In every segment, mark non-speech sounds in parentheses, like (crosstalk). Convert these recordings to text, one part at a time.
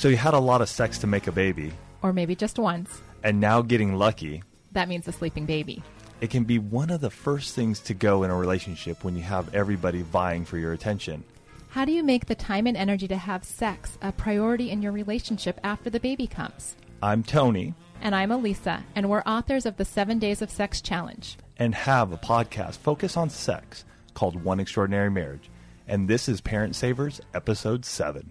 So you had a lot of sex to make a baby, or maybe just once. and now getting lucky. That means a sleeping baby. It can be one of the first things to go in a relationship when you have everybody vying for your attention. How do you make the time and energy to have sex a priority in your relationship after the baby comes? I'm Tony And I'm Elisa, and we're authors of the Seven Days of Sex Challenge. and have a podcast focused on sex called One Extraordinary Marriage. And this is Parent Savers, episode 7.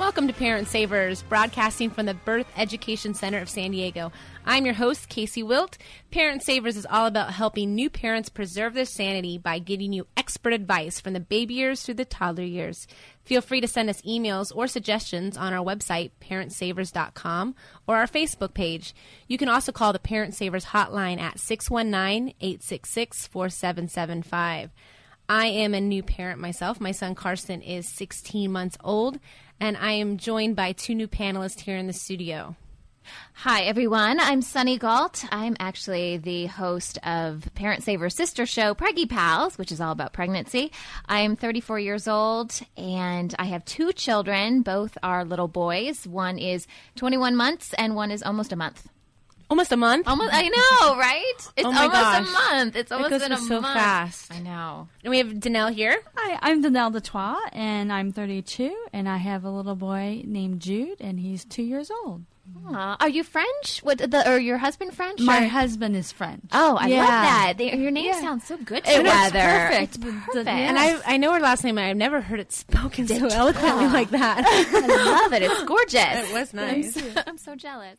Welcome to Parent Savers, broadcasting from the Birth Education Center of San Diego. I'm your host, Casey Wilt. Parent Savers is all about helping new parents preserve their sanity by giving you expert advice from the baby years through the toddler years. Feel free to send us emails or suggestions on our website, parentsavers.com, or our Facebook page. You can also call the Parent Savers hotline at 619 866 4775. I am a new parent myself. My son Carson is 16 months old, and I am joined by two new panelists here in the studio. Hi, everyone. I'm Sunny Gault. I'm actually the host of Parent Saver sister show, Preggy Pals, which is all about pregnancy. I am 34 years old and I have two children. Both are little boys. One is 21 months and one is almost a month. Almost a month. Almost, I know, right? It's Oh my almost gosh. a month. It's almost goes been a so month. fast. I know. And we have Danelle here. Hi, I'm Danelle Detroit, and I'm 32, and I have a little boy named Jude, and he's two years old. Aw, are you French? What the or your husband French? My or- husband is French. Oh, I Yeah. love that. They, your name Yeah. sounds so good It was together. perfect. It's The- the- perfect. yeah. And I, I know her last name. I've never heard it spoken so eloquently like that. (laughs) I love it. It's gorgeous. it was nice. I'm so, (laughs) I'm so jealous.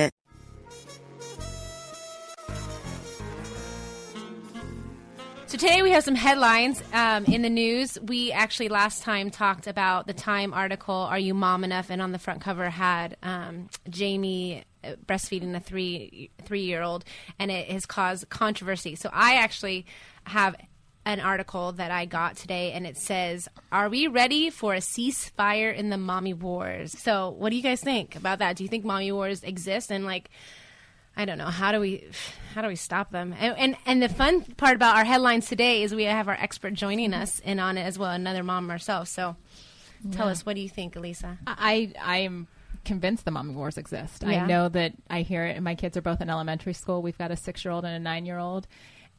So today we have some headlines um, in the news. We actually last time talked about the Time article, "Are You Mom Enough?" and on the front cover had um, Jamie uh, breastfeeding a three three year old, and it has caused controversy. So I actually have an article that I got today, and it says, "Are we ready for a ceasefire in the mommy wars?" So what do you guys think about that? Do you think mommy wars exist? And like. I don't know how do we how do we stop them? And, and and the fun part about our headlines today is we have our expert joining us in on it as well, another mom herself. So tell us what do you think, Elisa? I I am convinced the mommy wars exist. Yeah. I know that I hear it. And my kids are both in elementary school. We've got a six year old and a nine year old.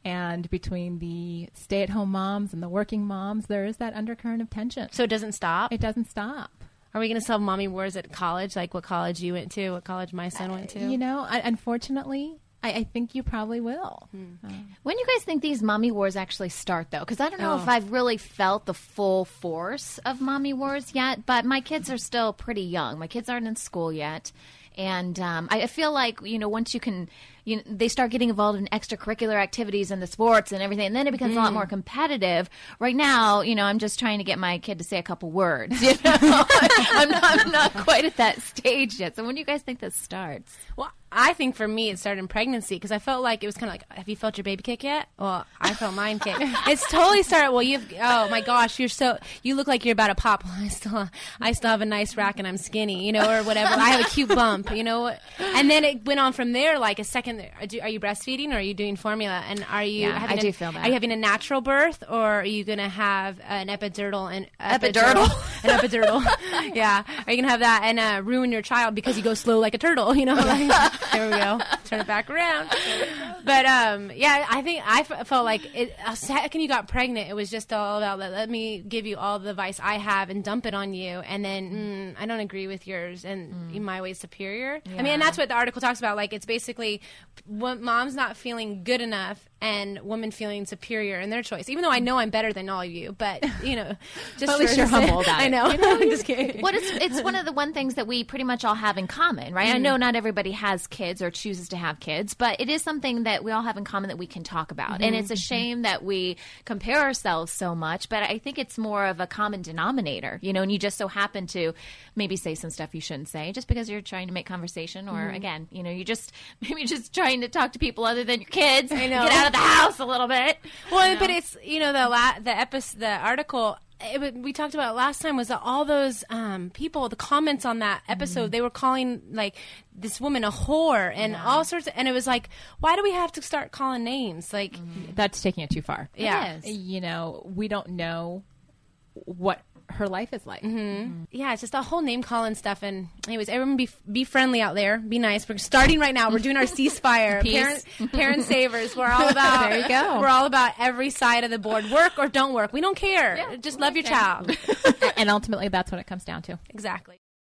And between the stay at home moms and the working moms, there is that undercurrent of tension. So it doesn't stop. It doesn't stop. Are we going to solve mommy wars at college? Like what college you went to? What college my son went to? Uh, you know, I, unfortunately, I, I think you probably will. Hmm. Um, when do you guys think these mommy wars actually start, though? Because I don't know if Oh. I've really felt the full force of mommy wars yet. But my kids are still pretty young. My kids aren't in school yet, and um, I I feel like you know once you can, you know, they start getting involved in extracurricular activities and the sports and everything, and then it becomes a lot more competitive. Right now, you know, I'm just trying to get my kid to say a couple words. You (laughs) know, (laughs) I'm, not, I'm not quite at that stage yet. So when do you guys think this starts? Well, I think for me, it started in pregnancy because I felt like it was kind of like, have you felt your baby kick yet? Well, I felt mine kick. (laughs) it's totally started. Well, you've oh my gosh, you're so you look like you're about to pop. (laughs) I still I still have a nice rack and I'm skinny, you know, or whatever. I have a cute bump, you know. And then it went on from there. Like a second, are you- are you breastfeeding or are you doing formula? And are you? Yeah, having I a- do feel that. Are you having a natural birth or are you going to have an epidural and Epidural? an epidural? (laughs) yeah, are you going to have that and uh, ruin your child because you go slow like a turtle? You know, like there we go. Turn it back around. But um, yeah, I think I f- felt like it, a second you got pregnant, it was just all about let, let me give you all the advice I have and dump it on you, and then mm, I don't agree with yours, and my way superior. I mean, and that's what the article talks about. Like, it's basically wo- mom's not feeling good enough, and women feeling superior in their choice. Even though I know I'm better than all of you, but you know, (laughs) just at least you're humble about I it. know. (laughs) (laughs) I'm just kidding. What it's it's one of the one things that we pretty much all have in common, right? I mm-hmm. know not everybody has kids or chooses to have kids, but it is something that we all have in common that we can talk about. And it's a mm-hmm. shame that we compare ourselves so much, but I think it's more of a common denominator, you know, and you just so happen to maybe say some stuff you shouldn't say just because you're trying to make conversation or mm-hmm. again, you know, you just maybe just trying to talk to people other than your kids. I know. Get out of the house a little bit. Well, but it's you know the la- the episode, the article it, we talked about last time was that all those um, people, the comments on that episode, they were calling like this woman a whore and all sorts of, and it was like, why do we have to start calling names? Like, That's taking it too far. yeah, is. You know, we don't know what her life is like. Mm-hmm. Mm-hmm. yeah, it's just a whole name calling stuff. And anyways, everyone be be friendly out there, be nice. We're starting right now. We're doing our (laughs) ceasefire, Peace. parent (laughs) parent savers. We're all about There you go. We're all about every side of the board, work or don't work. We don't care. just love your child. (laughs) and ultimately, that's what it comes down to. exactly.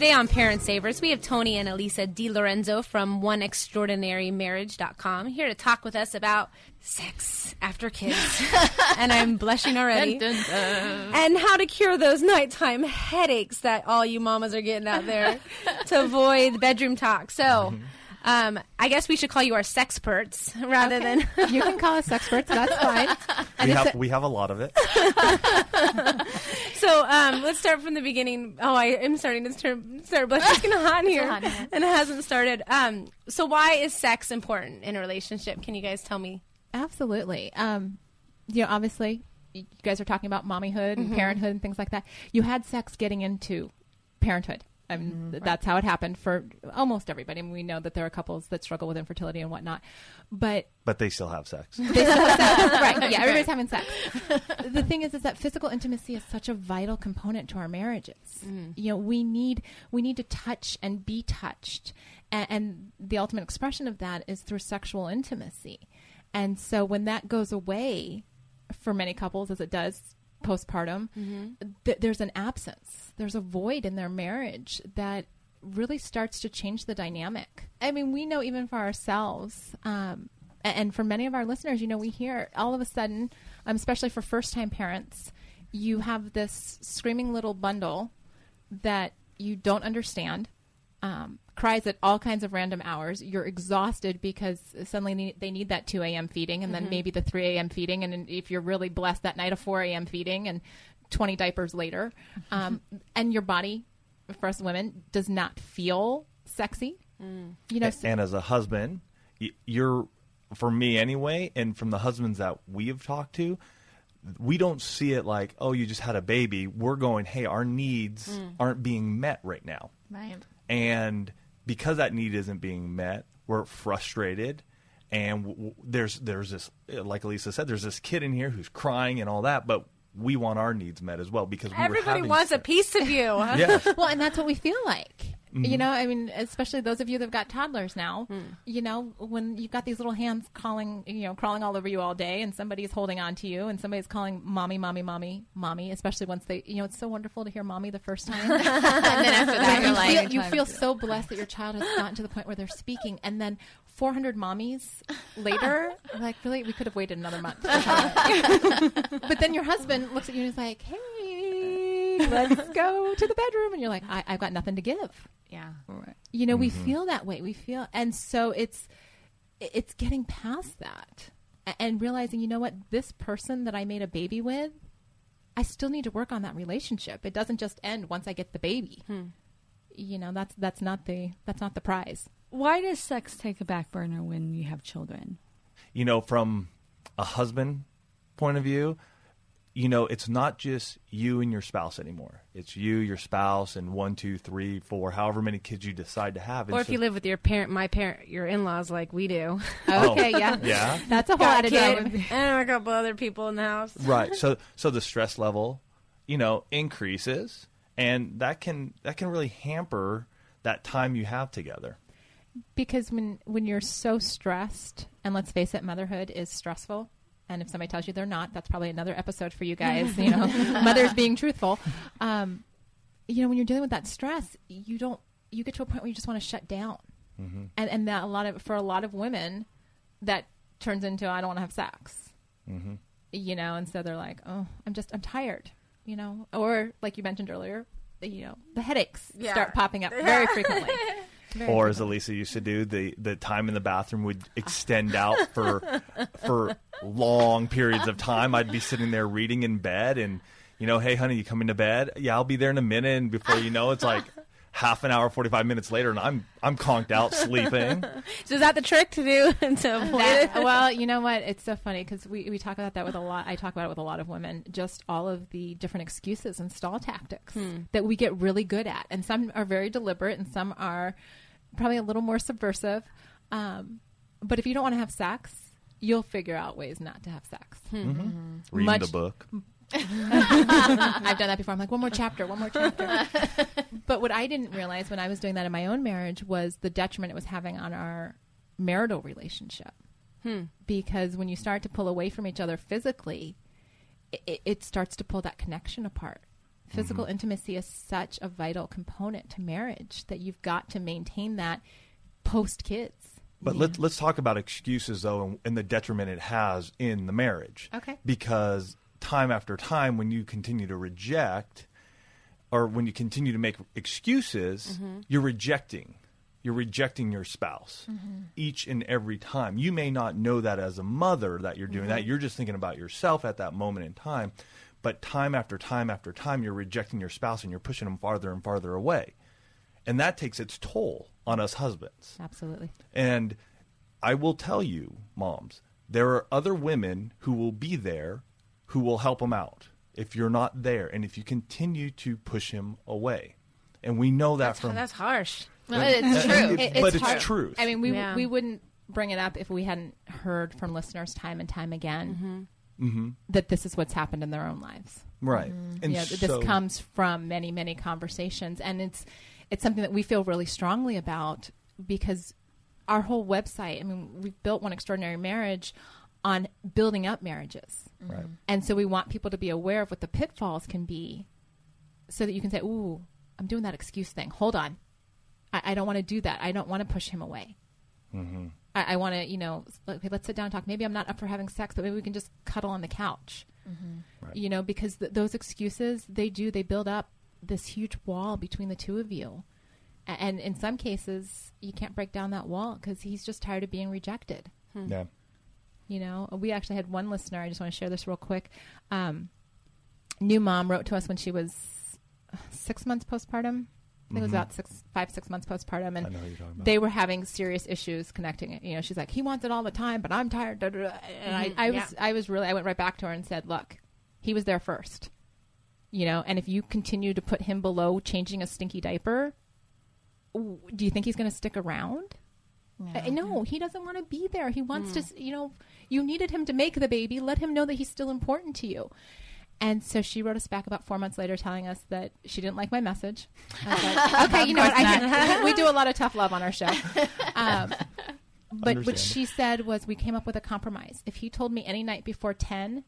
Today on Parent Savers, we have Tony and Elisa DiLorenzo from OneExtraordinaryMarriage.com here to talk with us about sex after kids. (laughs) and I'm blushing already. And how to cure those nighttime headaches that all you mamas are getting out there (laughs) to avoid bedroom talk. So, um, I guess we should call you our sexperts (laughs) rather than. (laughs) You can call us experts. That's (laughs) fine. We have we have a lot of it. So um, let's start from the beginning. Oh, I am starting to turn, start blushing. It's getting hot in here, hot in here. and it hasn't started. Um, so why is sex important in a relationship? Can you guys tell me? Absolutely. Um, you know, obviously, you guys are talking about mommyhood and parenthood and things like that. You had sex getting into parenthood. I mean, mm-hmm. th- that's how it happened for almost everybody. I mean, we know that there are couples that struggle with infertility and whatnot, but But they still have sex. they still have sex. (laughs) right? Yeah, everybody's having sex. the thing is, is that physical intimacy is such a vital component to our marriages. Mm. You know, we need we need to touch and be touched, and, and the ultimate expression of that is through sexual intimacy. And so, when that goes away for many couples, as it does postpartum, th- there's an absence. There's a void in their marriage that really starts to change the dynamic. I mean, we know even for ourselves, um, and for many of our listeners, you know, we hear all of a sudden, um, especially for first time parents, you have this screaming little bundle that you don't understand, um, cries at all kinds of random hours. You're exhausted because suddenly ne- they need that 2 a.m. feeding and then maybe the 3 a.m. feeding. And if you're really blessed that night, a 4 a.m. feeding and 20 diapers later. Um, and your body, for us women, does not feel sexy. You know, s- and as a husband, you're for me anyway, and from the husbands that we have talked to, we don't see it like, oh, you just had a baby. We're going, hey, our needs aren't being met right now. Right. And because that need isn't being met, we're frustrated. And w- w- there's there's this, like Elisa said, there's this kid in here who's crying and all that, but we want our needs met as well because we were Everybody having wants a piece of you. (laughs) Yeah, well, and that's what we feel like. You know, I mean, especially those of you that've got toddlers now. Hmm. You know, when you've got these little hands calling, you know, crawling all over you all day, and somebody's holding on to you, and somebody's calling mommy, mommy, mommy, mommy. Especially once they, you know, it's so wonderful to hear mommy the first time. (laughs) and then after that, you're like- feel, you feel so blessed that your child has gotten to the point where they're speaking, and then 400 mommies later, like really, we could have waited another month. (laughs) but then your husband looks at you and is like, "Hey, let's go to the bedroom," and you're like, I- "I've got nothing to give." Yeah. You know, we mm-hmm. feel that way. We feel, and so it's it's getting past that and realizing, you know what, this person that I made a baby with, I still need to work on that relationship. It doesn't just end once I get the baby. Hmm. You know, that's that's not the that's not the prize. Why does sex take a back burner when you have children? you know, from a husband point of view, you know, it's not just you and your spouse anymore. It's you, your spouse, and one, two, three, four, however many kids you decide to have. And Or if so- you live with your parent, my parent, your in-laws, like we do. (laughs) Oh, Okay, yeah, (laughs) yeah. that's a whole lot of attitude. kid (laughs) and a couple other people in the house. right. So, so the stress level, you know, increases, and that can that can really hamper that time you have together. because when when you're so stressed and let's face it motherhood is stressful and if somebody tells you they're not that's probably another episode for you (laughs) guys you know mothers being truthful. Um, you know when you're dealing with that stress you don't you get to a point where you just want to shut down. And and that a lot of for a lot of women that turns into i don't want to have sex. You know and so they're like oh i'm just i'm tired you know? Or like you mentioned earlier you know the headaches Yeah. start popping up (laughs) very frequently (laughs) Very or as Elisa used to do, the the time in the bathroom would (laughs) extend out for for long periods of time. I'd be sitting there reading in bed, and you know, hey, honey, you coming to bed? Yeah, I'll be there in a minute. And before you know, it's like half an hour, forty five minutes later, and I'm I'm conked out sleeping. (laughs) So is that the trick to do (laughs) to avoid That- it? well, you know what? It's so funny because we, we talk about that with a lot. I talk about it with a lot of women. Just all of the different excuses and stall tactics hmm. that we get really good at, and some are very deliberate, and some are probably a little more subversive. Um, but if you don't want to have sex, you'll figure out ways not to have sex. Hmm. Mm-hmm. Mm-hmm. Reading Much- the book. (laughs) I've done that before. I'm like, one more chapter, one more chapter. (laughs) but what I didn't realize when I was doing that in my own marriage was the detriment it was having on our marital relationship. Hmm. Because when you start to pull away from each other physically, it, it starts to pull that connection apart. Physical mm-hmm. intimacy is such a vital component to marriage that you've got to maintain that post kids. But let's let's talk about excuses though, and, and the detriment it has in the marriage. Okay. Because time after time, when you continue to reject, or when you continue to make excuses, mm-hmm. you're rejecting. You're rejecting your spouse mm-hmm. each and every time. You may not know that as a mother that you're doing that. Mm-hmm. You're just thinking about yourself at that moment in time. But time after time after time, you're rejecting your spouse and you're pushing them farther and farther away. And that takes its toll on us husbands. Absolutely. And I will tell you, moms, there are other women who will be there who will help him out if you're not there and if you continue to push him away. And we know that from That's harsh. Well, it's true. it- but it's hard. truth. I mean, we Yeah. we wouldn't bring it up if we hadn't heard from listeners time and time again Mm-hmm. that this is what's happened in their own lives. right. And yeah, so, this comes from many many conversations, and it's it's something that we feel really strongly about because our whole website. I mean, we've built one extraordinary marriage on building up marriages, Right. Mm-hmm. and so we want people to be aware of what the pitfalls can be, so that you can say, "Ooh, I'm doing that excuse thing. Hold on, I, I don't want to do that. I don't want to push him away." Mm-hmm. I, I want to, you know, okay, let's sit down and talk. Maybe I'm not up for having sex, but maybe we can just cuddle on the couch. Mm-hmm. Right. You know, because th- those excuses, they do, they build up this huge wall between the two of you. A- And in some cases, you can't break down that wall because he's just tired of being rejected. Hmm. yeah. You know, we actually had one listener. I just want to share this real quick. Um, new mom wrote to us when she was uh, six months postpartum. I think it was about six, five, six months postpartum, and Mm-hmm. I know what you're about. they were having serious issues connecting it. You know, she's like, he wants it all the time, but I'm tired. Da, da, da. And I, I was, I was really, I went right back to her and said, look, he was there first. You know, and if you continue to put him below changing a stinky diaper, do you think he's going to stick around? Uh, no, he doesn't want to be there. He wants to, you know, you needed him to make the baby. Let him know that he's still important to you. And so she wrote us back about four months later, telling us that she didn't like my message. Like, (laughs) okay, you know what? I can, (laughs) we do a lot of tough love on our show. Um, (laughs) but what she said was, we came up with a compromise. If he told me any night before ten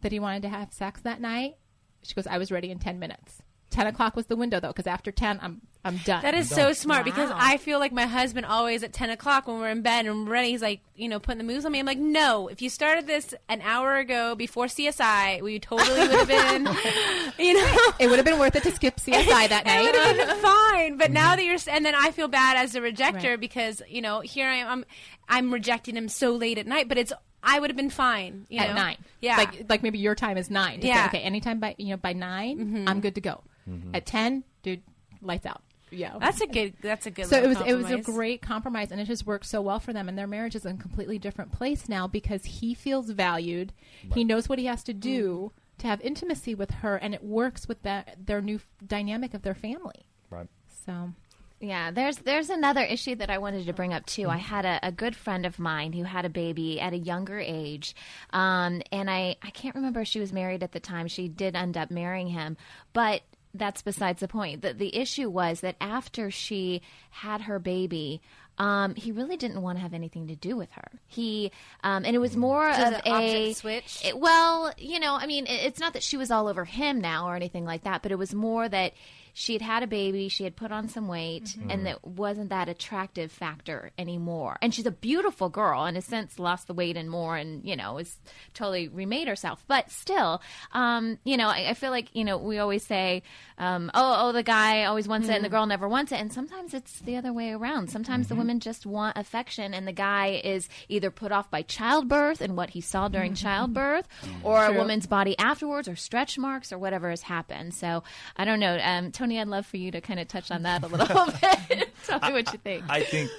that he wanted to have sex that night, she goes, I was ready in ten minutes. Ten o'clock was the window though, because after ten, I'm I'm done. That is so smart because Wow. I feel like my husband always at 10 o'clock when we're in bed and we're ready, he's like, you know, putting the moves on me. I'm like, no, if you started this an hour ago before CSI, we totally would have been, (laughs) you know. it would have been worth it to skip CSI (laughs) that It would night. have been (laughs) fine, but now mm-hmm. that you're, and then I feel bad as a rejector Right. because you know here I am, I'm, I'm rejecting him so late at night, but it's I would have been fine you at know? nine. yeah, like like maybe your time is nine. To say, Yeah. okay, anytime by you know by 9 i I'm good to go. Mm-hmm. At ten, dude, lights out. Yeah. that's a good, that's a good. so it was little it was a great compromise, and it just worked so well for them. And their marriage is in a completely different place now because he feels valued. He knows what he has to do to have intimacy with her, and it works with that their new f- dynamic of their family. Right. So Yeah, there's there's another issue that I wanted to bring up too. I had a, a good friend of mine who had a baby at a younger age, um, and I I can't remember if she was married at the time. She did end up marrying him, but that's besides the point. The the issue was that after she had her baby. Um, he really didn't want to have anything to do with her. He, um, and it was more Does of a switch? it- well, you know, I mean, it- it's not that she was all over him now or anything like that, but it was more that she had had a baby, she had put on some weight, Mm-hmm. and that wasn't that attractive factor anymore. And she's a beautiful girl, in a sense, lost the weight and more, and you know, is totally remade herself. But still, um, you know, I, I feel like you know we always say, um, oh, oh, the guy always wants it and the Mm-hmm. girl never wants it, and sometimes it's the other way around. Sometimes the women just want affection, and the guy is either put off by childbirth and what he saw during childbirth, or a woman's body afterwards, or stretch marks, or whatever has happened. So I don't know, um, Tony. I'd love for you to kind of touch on that a little (laughs) bit. (laughs) Tell me what you think. I think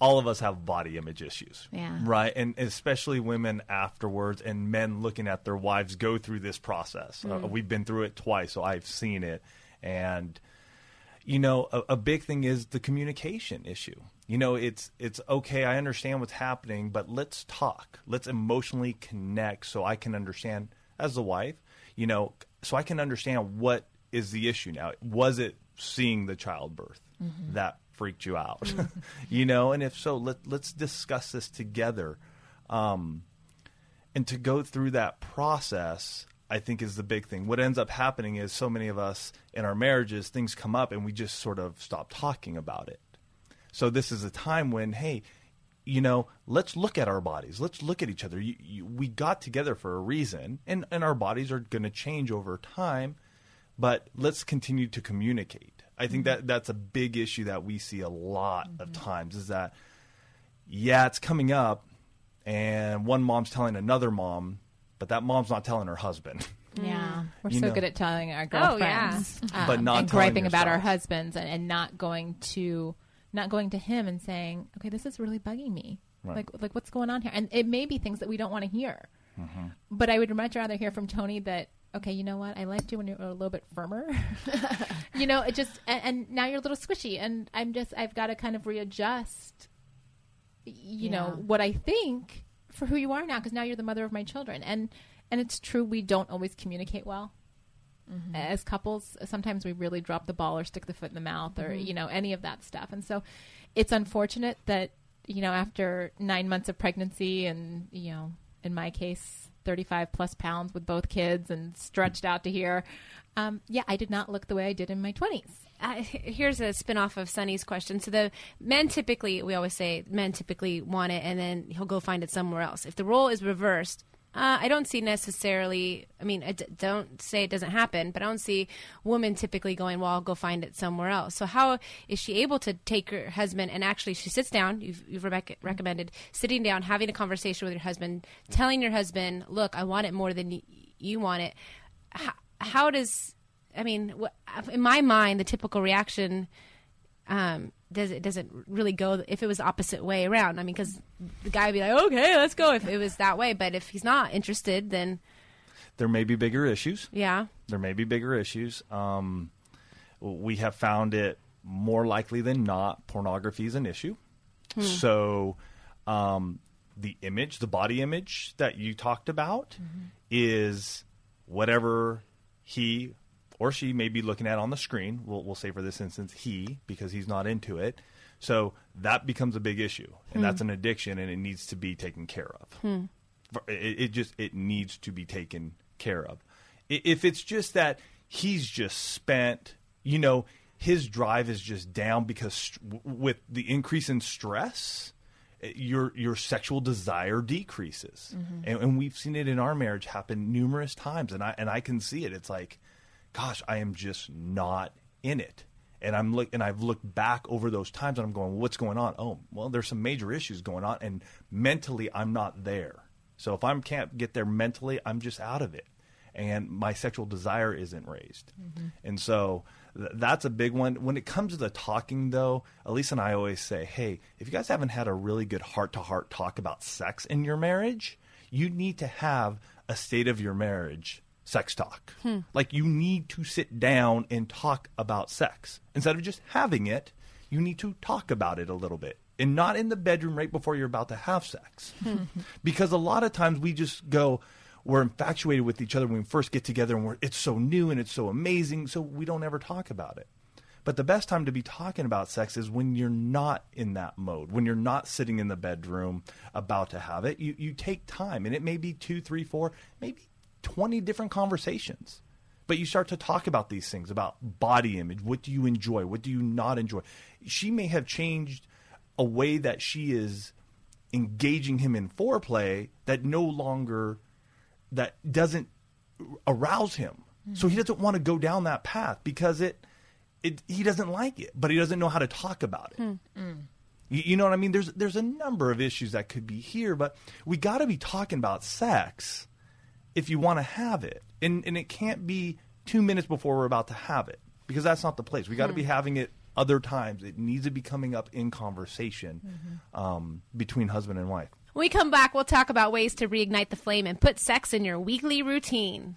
all of us have body image issues. Yeah. Right. And especially women afterwards and men looking at their wives go through this process. Uh, we've been through it twice, so I've seen it. And, you know, a, a big thing is the communication issue. You know, it's it's okay. I understand what's happening, but let's talk. Let's emotionally connect so I can understand as the wife. You know, so I can understand what is the issue now. Was it seeing the childbirth that freaked you out? (laughs) you know, and if so, let let's discuss this together. Um, and to go through that process i think is the big thing. What ends up happening is so many of us in our marriages things come up and we just sort of stop talking about it. So this is a time when hey you know let's look at our bodies. Let's look at each other. You, you, we got together for a reason and, and our bodies are going to change over time but let's continue to communicate i think that that's a big issue that we see a lot of times is that yeah it's coming up and one mom's telling another mom, but that mom's not telling her husband. (laughs) yeah. we're You so know. good at telling our Oh, yeah. girlfriends, (laughs) um, But not and griping about our husbands, and, and not going to not going to him and saying, "Okay, this is really bugging me. Right. Like, like what's going on here?" And it may be things that we don't want to hear, Mm-hmm. but I would much rather hear from Tony that. Okay, you know what? I liked you when you were a little bit firmer. (laughs) (laughs) you know, it just and, and now you're a little squishy, and I'm just I've got to kind of readjust. You know what I think for who you are now, because now you're the mother of my children, and and it's true we don't always communicate well mm-hmm. as couples sometimes we really drop the ball or stick the foot in the mouth or mm-hmm. you know any of that stuff and so it's unfortunate that you know after nine months of pregnancy and you know in my case 35 plus pounds with both kids and stretched out to here um, yeah i did not look the way i did in my 20s uh, here's a spin-off of Sunny's question. So the men typically, we always say men typically want it, and then he'll go find it somewhere else. If the role is reversed, uh, I don't see necessarily. I mean, I d- don't say it doesn't happen, but I don't see women typically going, "Well, I'll go find it somewhere else." So how is she able to take her husband and actually she sits down? You've, you've rec- recommended sitting down, having a conversation with your husband, telling your husband, "Look, I want it more than y- you want it." How, how does I mean, wh- in my mind, the typical reaction um, does it doesn't really go if it was the opposite way around. I mean, because the guy would be like, "Okay, let's go." If it was that way, but if he's not interested, then There may be bigger issues. yeah, There may be bigger issues. Um, we have found it more likely than not pornography is an issue. So um, the image, the body image that you talked about, is whatever he or she may be looking at on the screen. We'll, we'll say for this instance, he, because he's not into it. So that becomes a big issue, and Hmm. that's an addiction, and it needs to be taken care of. Hmm. It, it just it needs to be taken care of. If it's just that he's just spent, you know, his drive is just down because st- with the increase in stress, eh, your your sexual desire decreases, Mhm. and, and we've seen it in our marriage happen numerous times, and I and I can see it. It's like, gosh, I am just not in it. And I'm look, and I've looked back over those times, and I'm going, what's going on? Oh, well, there's some major issues going on, and mentally, I'm not there. So if I can't get there mentally, I'm just out of it, and my sexual desire isn't raised. Mm-hmm. And so th- that's a big one. When it comes to the talking, though, Elise and I always say, hey, if you guys haven't had a really good heart to heart talk about sex in your marriage, you need to have a state of your marriage sex talk. Hmm. Like you need to sit down and talk about sex. Instead of just having it, you need to talk about it a little bit. And not in the bedroom right before you're about to have sex. (laughs) because a lot of times we just go, we're infatuated with each other when we first get together and we're, it's so new and it's so amazing, so we don't ever talk about it. But the best time to be talking about sex is when you're not in that mode, when you're not sitting in the bedroom about to have it. You, you take time, and it may be two, three, four, maybe 20 different conversations. But you start to talk about these things about body image. What do you enjoy? What do you not enjoy? She may have changed a way that she is engaging him in foreplay that no longer that doesn't arouse him. So he mm-hmm. doesn't want to go down that path because it it he doesn't like it, but he doesn't know how to talk about it. Hmm. Mm. You, you know what I mean? There's there's a number of issues that could be here, but we got to be talking about sex if you want to have it, and and it can't be two minutes before we're about to have it because that's not the place. We got to Hmm. be having it other times. It needs to be coming up in conversation um, between husband and wife. When we come back, we'll talk about ways to reignite the flame and put sex in your weekly routine.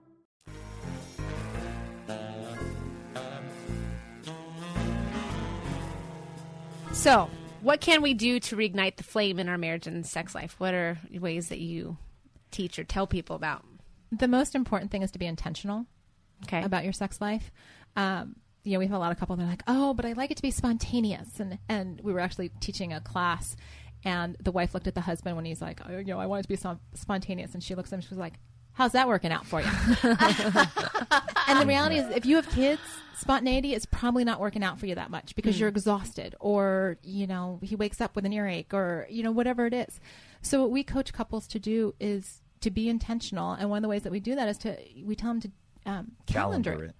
So, what can we do to reignite the flame in our marriage and sex life? What are ways that you teach or tell people about? The most important thing is to be intentional okay. about your sex life. Um, you know, we have a lot of couples that are like, "Oh, but I like it to be spontaneous." And and we were actually teaching a class, and the wife looked at the husband when he's like, oh, "You know, I want it to be some- spontaneous," and she looks at him. She was like, "How's that working out for you?" (laughs) and the reality is, if you have kids, spontaneity is probably not working out for you that much because Mm. you're exhausted, or you know, he wakes up with an earache, or you know, whatever it is. So what we coach couples to do is to be intentional, and one of the ways that we do that is to we tell them to um, calendar, Calendar it.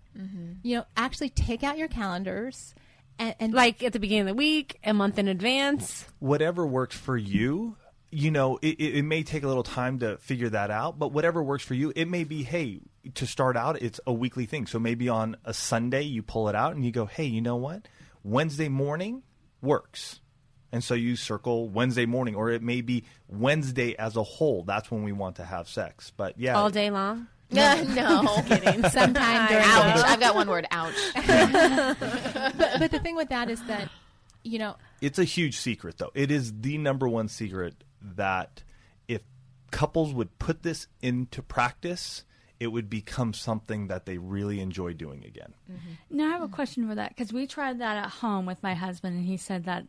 You know, actually take out your calendars and, and Like at the beginning of the week, a month in advance. whatever works for you you know it, it it may take a little time to figure that out but whatever works for you it may be hey to start out it's a weekly thing so maybe on a sunday you pull it out and you go hey you know what wednesday morning works and so you circle wednesday morning or it may be wednesday as a whole that's when we want to have sex but yeah All day long? (laughs) No, (laughs) no. kidding. (laughs) Sometime during the ouch. I've got one word. Ouch. but, but the thing with that is that you know It's a huge secret, though. It is the number one secret that if couples would put this into practice, it would become something that they really enjoy doing again. Mm-hmm. Now I have a question for that because we tried that at home with my husband, and he said that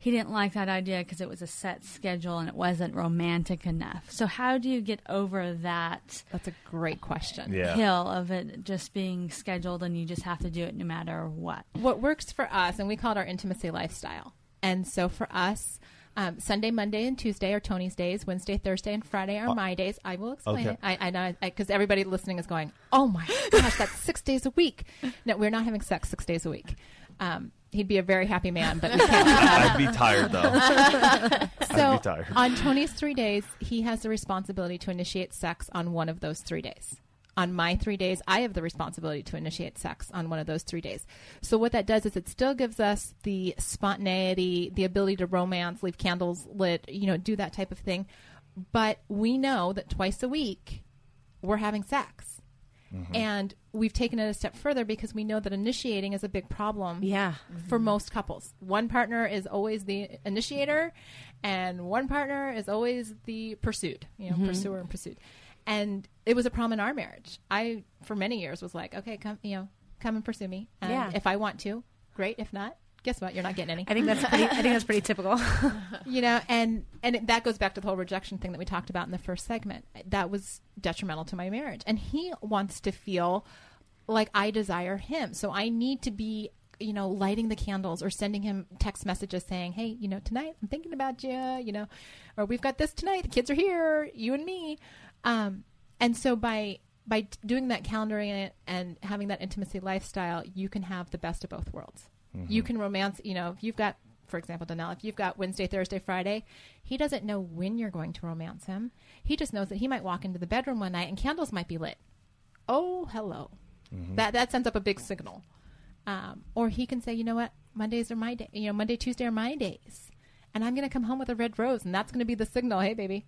he didn't like that idea because it was a set schedule and it wasn't romantic enough. So how do you get over that? That's a great question. Yeah. Hill of it just being scheduled and you just have to do it no matter what. what works for us, and we call it our intimacy lifestyle. And so for us, um, Sunday, Monday, and Tuesday are Tony's days. Wednesday, Thursday, and Friday are my days. I will explain okay. it. I, I know because everybody listening is going, "Oh my (gasps) gosh, that's six days a week." No, we're not having sex six days a week. Um, he'd be a very happy man, but we can't. I'd be tired, though. so (laughs) I'd be tired. on Tony's three days, he has the responsibility to initiate sex on one of those three days. On my three days, I have the responsibility to initiate sex on one of those three days. So what that does is it still gives us the spontaneity, the ability to romance, leave candles lit, you know, do that type of thing. But we know that twice a week we're having sex. And we've taken it a step further because we know that initiating is a big problem Yeah. for most couples. One partner is always the initiator, and one partner is always the pursued, you know, Mm-hmm. pursuer and pursued. And it was a problem in our marriage. I, for many years, was like, okay, come, you know, come and pursue me. And Yeah. if I want to, great. If not, guess what? You're not getting any I think that's pretty, I think that's pretty typical. (laughs) you know and and it, that goes back to the whole rejection thing that we talked about in the first segment that was detrimental to my marriage and he wants to feel like i desire him so i need to be you know lighting the candles or sending him text messages saying hey you know tonight i'm thinking about you you know or we've got this tonight the kids are here you and me um and so by by doing that calendaring it and having that intimacy lifestyle you can have the best of both worlds you can romance you know if you've got for example Danelle, if you've got Wednesday, Thursday, Friday, he doesn't know when you're going to romance him. He just knows that he might walk into the bedroom one night and candles might be lit. Oh, hello. That that sends up a big signal. Um, or he can say, you know what, Mondays are my day. You know, Monday, Tuesday are my days, and I'm going to come home with a red rose, and that's going to be the signal. Hey, baby.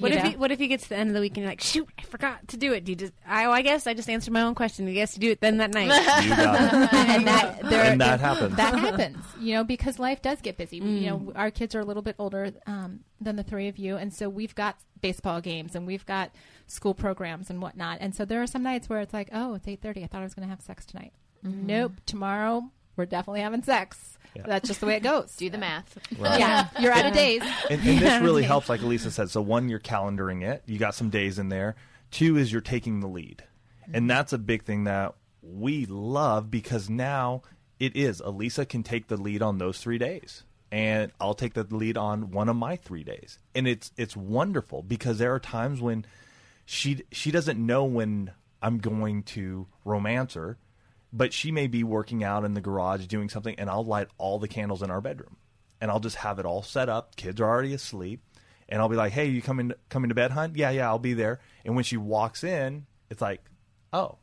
What You if know? you, what if he gets to the end of the week and you're like, shoot, I forgot to do it? Do you just? I, oh, I guess I just answered my own question. I guess you do it then that night. You got it. (laughs) and that there, And that happens. That happens, you know, because life does get busy. You know, our kids are a little bit older um, than the three of you, and so we've got baseball games and we've got school programs and whatnot. And so there are some nights where it's like, oh, it's eight thirty. I thought I was going to have sex tonight. Nope, tomorrow we're definitely having sex. That's just the way it goes. Do the math. Right. Yeah, you're out of days. And, and this really (laughs) helps, like Elisa said. So one, you're calendaring it. You got some days in there. Two is you're taking the lead, and mm-hmm. that's a big thing that we love because now it is. Elisa can take the lead on those three days, and I'll take the lead on one of my three days, and it's it's wonderful because there are times when she she doesn't know when I'm going to romance her, but she may be working out in the garage doing something, and I'll light all the candles in our bedroom, and I'll just have it all set up. Kids are already asleep, and I'll be like, "Hey, you coming coming to bed, hun? Yeah, yeah, I'll be there." And when she walks in, it's like, "Oh,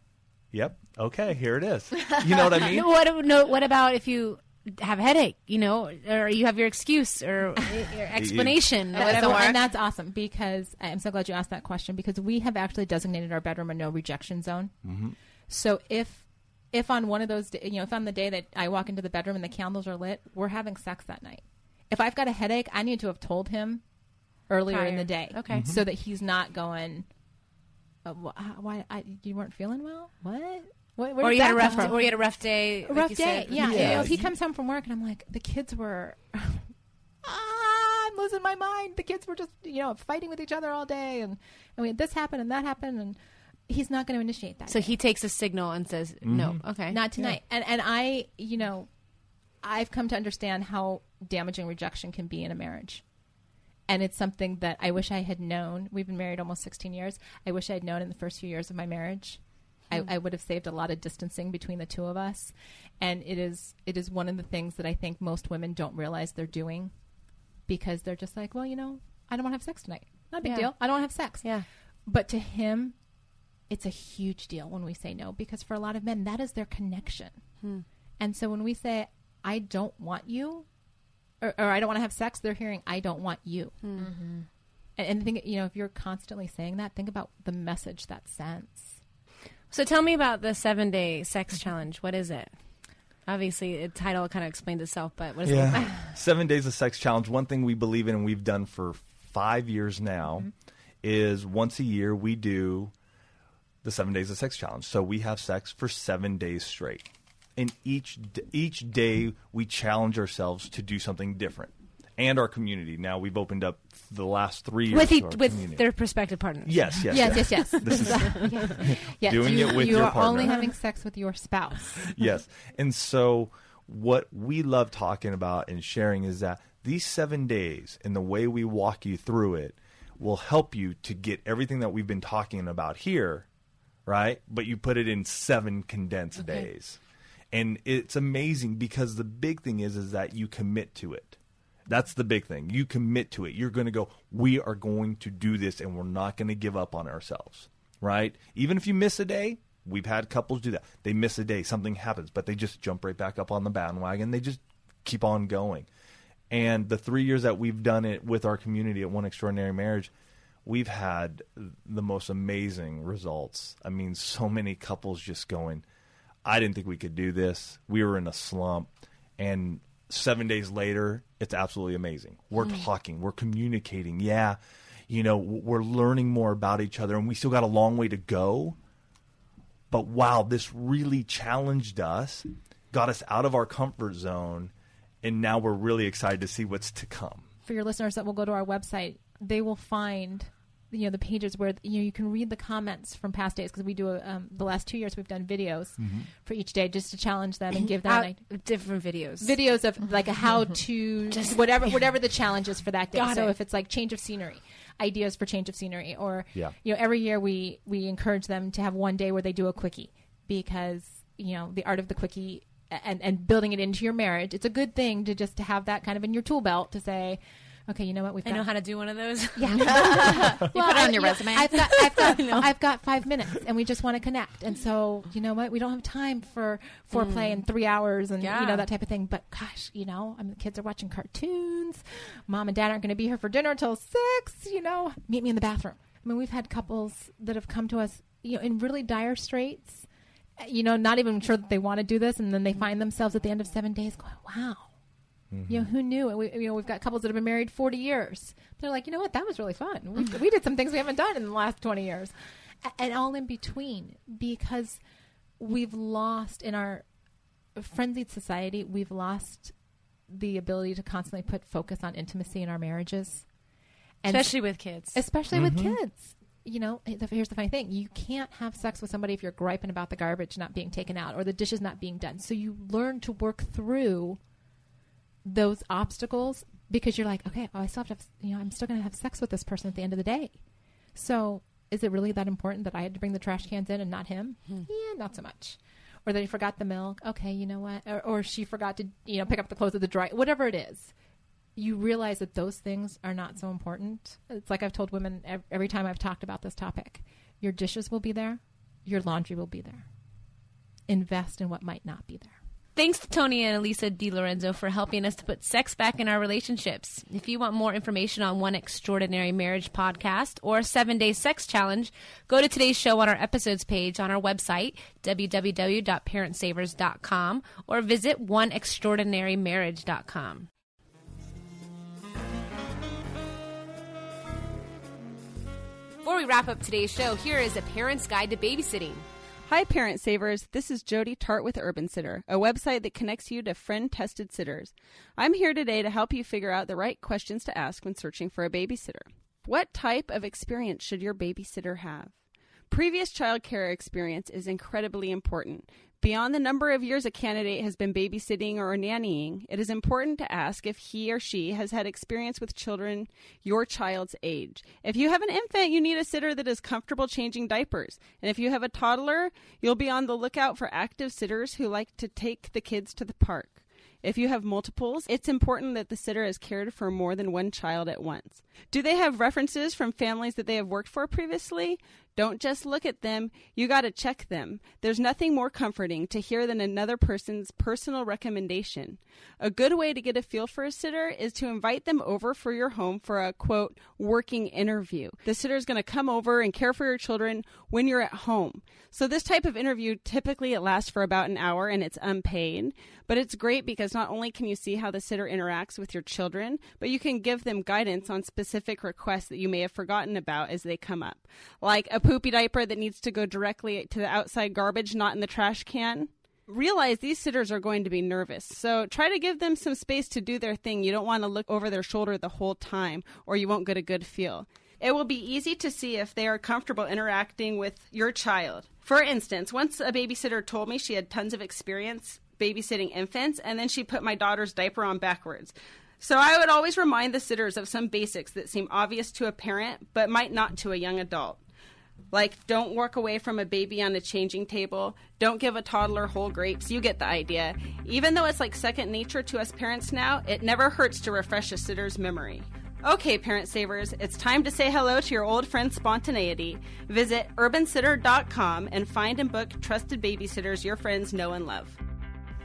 yep, okay, here it is." You know what I (laughs) mean? What, no, what about if you have a headache, you know, or you have your excuse or (laughs) your explanation or whatever? and that's awesome because I'm so glad you asked that question because we have actually designated our bedroom a no rejection zone. Mm-hmm. So if if on one of those, you know, if on the day that I walk into the bedroom and the candles are lit, we're having sex that night. If I've got a headache, I need to have told him earlier in the day, Okay. so that he's not going. Uh, why I, you weren't feeling well? What? What, where or you had a rough, come from? or you had a rough day, A like rough you day. said. Yeah. Yeah. You know, if he comes home from work and I'm like, the kids were, (laughs) ah, I'm losing my mind. The kids were just, you know, fighting with each other all day, and and we had this happen and that happened, and he's not going to initiate that. So day. he takes a signal and says, "No, mm-hmm. okay, not tonight. And and I, you know, I've come to understand how damaging rejection can be in a marriage. And it's something that I wish I had known. We've been married almost 16 years. I wish I had known in the first few years of my marriage. I, hmm. I would have saved a lot of distancing between the two of us. And it is it is one of the things that I think most women don't realize they're doing because they're just like, well, you know, I don't want to have sex tonight. Not a big Yeah. deal. I don't want to have sex. Yeah. But to him, it's a huge deal when we say no because for a lot of men, that is their connection. Hmm. And so when we say, I don't want you, or, or I don't want to have sex, they're hearing, I don't want you. Hmm. Mm-hmm. And, and think, you know, if you're constantly saying that, think about the message that sends. So tell me about the seven day sex challenge. What is it? Obviously, the title kind of explains itself, but what is it? Yeah. (laughs) Seven Days of Sex Challenge. One thing we believe in and we've done for five years now mm-hmm. is once a year we do the Seven Days of Sex Challenge. So we have sex for seven days straight. And each each day we challenge ourselves to do something different. And our community. Now we've opened up the last three years with to each, our with community. their prospective partners. yes, yes, Yes, yes, yes. This is (laughs) yes, Doing you, it with you your are only having sex with your spouse. (laughs) yes. And so what we love talking about and sharing is that these seven days and the way we walk you through it will help you to get everything that we've been talking about here, right? But you put it in seven condensed days. And it's amazing because the big thing is is that you commit to it. That's the big thing. You commit to it. You're going to go, we are going to do this and we're not going to give up on ourselves. right? Even if you miss a day, we've had couples do that. They miss a day, something happens, but they just jump right back up on the bandwagon. They just keep on going. And the three years that we've done it with our community at One Extraordinary Marriage, we've had the most amazing results. I mean, so many couples just going, I didn't think we could do this. We were in a slump. And seven days later, it's absolutely amazing. We're Mm. talking, we're communicating. Yeah, you know, we're learning more about each other, and we still got a long way to go. But wow, this really challenged us, got us out of our comfort zone, and now we're really excited to see what's to come. for your listeners that will go to our website, they will find you know the pages where you know you can read the comments from past days because we do a, um, the last two years we've done videos Mhm. for each day just to challenge them and give them Out- an different videos, videos of like a how (laughs) to Just- whatever (laughs) whatever the challenge is for that day. Got so it. if it's like change of scenery, ideas for change of scenery, or Yeah. you know every year we we encourage them to have one day where they do a quickie because you know the art of the quickie and and building it into your marriage. It's a good thing to just to have that kind of in your tool belt to say. Okay, you know what? We've I got know how to do one of those. Yeah, (laughs) (laughs) You put it on your I- resume. I've got, I've got, (laughs) I've got five minutes, and we just want to connect. And so, you know what? We don't have time for foreplay Mm. in three hours, and Yeah. you know that type of thing. But gosh, you know, I mean, the kids are watching cartoons. Mom and dad aren't going to be here for dinner till six. You know, meet me in the bathroom. I mean, we've had couples that have come to us, you know, in really dire straits. You know, not even sure that they want to do this, and then they find themselves at the end of seven days going, "Wow." You know, mm-hmm. who knew? And we, you know, we've got couples that have been married 40 years. They're like, you know what? That was really fun. We, mm-hmm. we did some things we haven't done in the last 20 years. A- And all in between because we've lost in our frenzied society, we've lost the ability to constantly put focus on intimacy in our marriages. Especially with kids. Especially with Mhm. kids. You know, eh, here's the funny thing. You can't have sex with somebody if you're griping about the garbage not being taken out or the dishes not being done. So you learn to work through those obstacles because you're like, okay, oh, I still have to, have, you know, I'm still going to have sex with this person at the end of the day. So is it really that important that I had to bring the trash cans in and not him? Hmm. Yeah, not so much. Or that he forgot the milk. Okay, you know what? Or, or she forgot to, you know, pick up the clothes at the dry. Whatever it is, you realize that those things are not so important. It's like I've told women ev- every time I've talked about this topic: your dishes will be there, your laundry will be there. Invest in what might not be there. Thanks to Tony and Alisa DiLorenzo for helping us to put sex back in our relationships. If you want more information on One Extraordinary Marriage podcast or seven day sex challenge, go to today's show on our episodes page on our website, www.parentsavers.com, or visit oneextraordinarymarriage.com. Before we wrap up today's show, here is a parent's guide to babysitting. Hi, Parent Savers. This is Jody Tart with Urban Sitter, a website that connects you to friend tested sitters. I'm here today to help you figure out the right questions to ask when searching for a babysitter. What type of experience should your babysitter have? Previous child care experience is incredibly important. Beyond the number of years a candidate has been babysitting or nannying, it is important to ask if he or she has had experience with children your child's age. If you have an infant, you need a sitter that is comfortable changing diapers. And if you have a toddler, you'll be on the lookout for active sitters who like to take the kids to the park. If you have multiples, it's important that the sitter has cared for more than one child at once. Do they have references from families that they have worked for previously? Don't just look at them, you got to check them. There's nothing more comforting to hear than another person's personal recommendation. A good way to get a feel for a sitter is to invite them over for your home for a quote, working interview. The sitter is going to come over and care for your children when you're at home. So this type of interview typically it lasts for about an hour and it's unpaid, but it's great because not only can you see how the sitter interacts with your children, but you can give them guidance on specific requests that you may have forgotten about as they come up. Like a poopy diaper that needs to go directly to the outside garbage, not in the trash can. Realize these sitters are going to be nervous, so try to give them some space to do their thing. You don't want to look over their shoulder the whole time, or you won't get a good feel. It will be easy to see if they are comfortable interacting with your child. For instance, once a babysitter told me she had tons of experience babysitting infants, and then she put my daughter's diaper on backwards. So I would always remind the sitters of some basics that seem obvious to a parent, but might not to a young adult. Like, don't walk away from a baby on a changing table. Don't give a toddler whole grapes. You get the idea. Even though it's like second nature to us parents now, it never hurts to refresh a sitter's memory. Okay, parent savers, it's time to say hello to your old friend Spontaneity. Visit urbansitter.com and find and book trusted babysitters your friends know and love.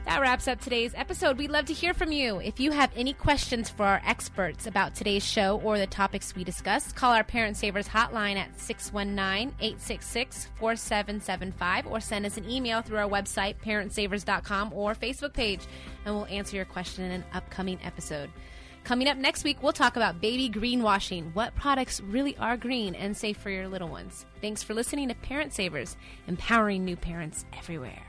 That wraps up today's episode. We'd love to hear from you. If you have any questions for our experts about today's show or the topics we discussed, call our Parent Savers hotline at 619 866 4775 or send us an email through our website, parentsavers.com or Facebook page, and we'll answer your question in an upcoming episode. Coming up next week, we'll talk about baby greenwashing, what products really are green and safe for your little ones. Thanks for listening to Parent Savers, empowering new parents everywhere.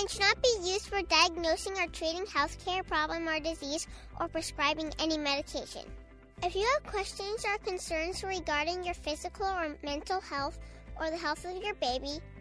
and should not be used for diagnosing or treating healthcare problem or disease or prescribing any medication. If you have questions or concerns regarding your physical or mental health or the health of your baby,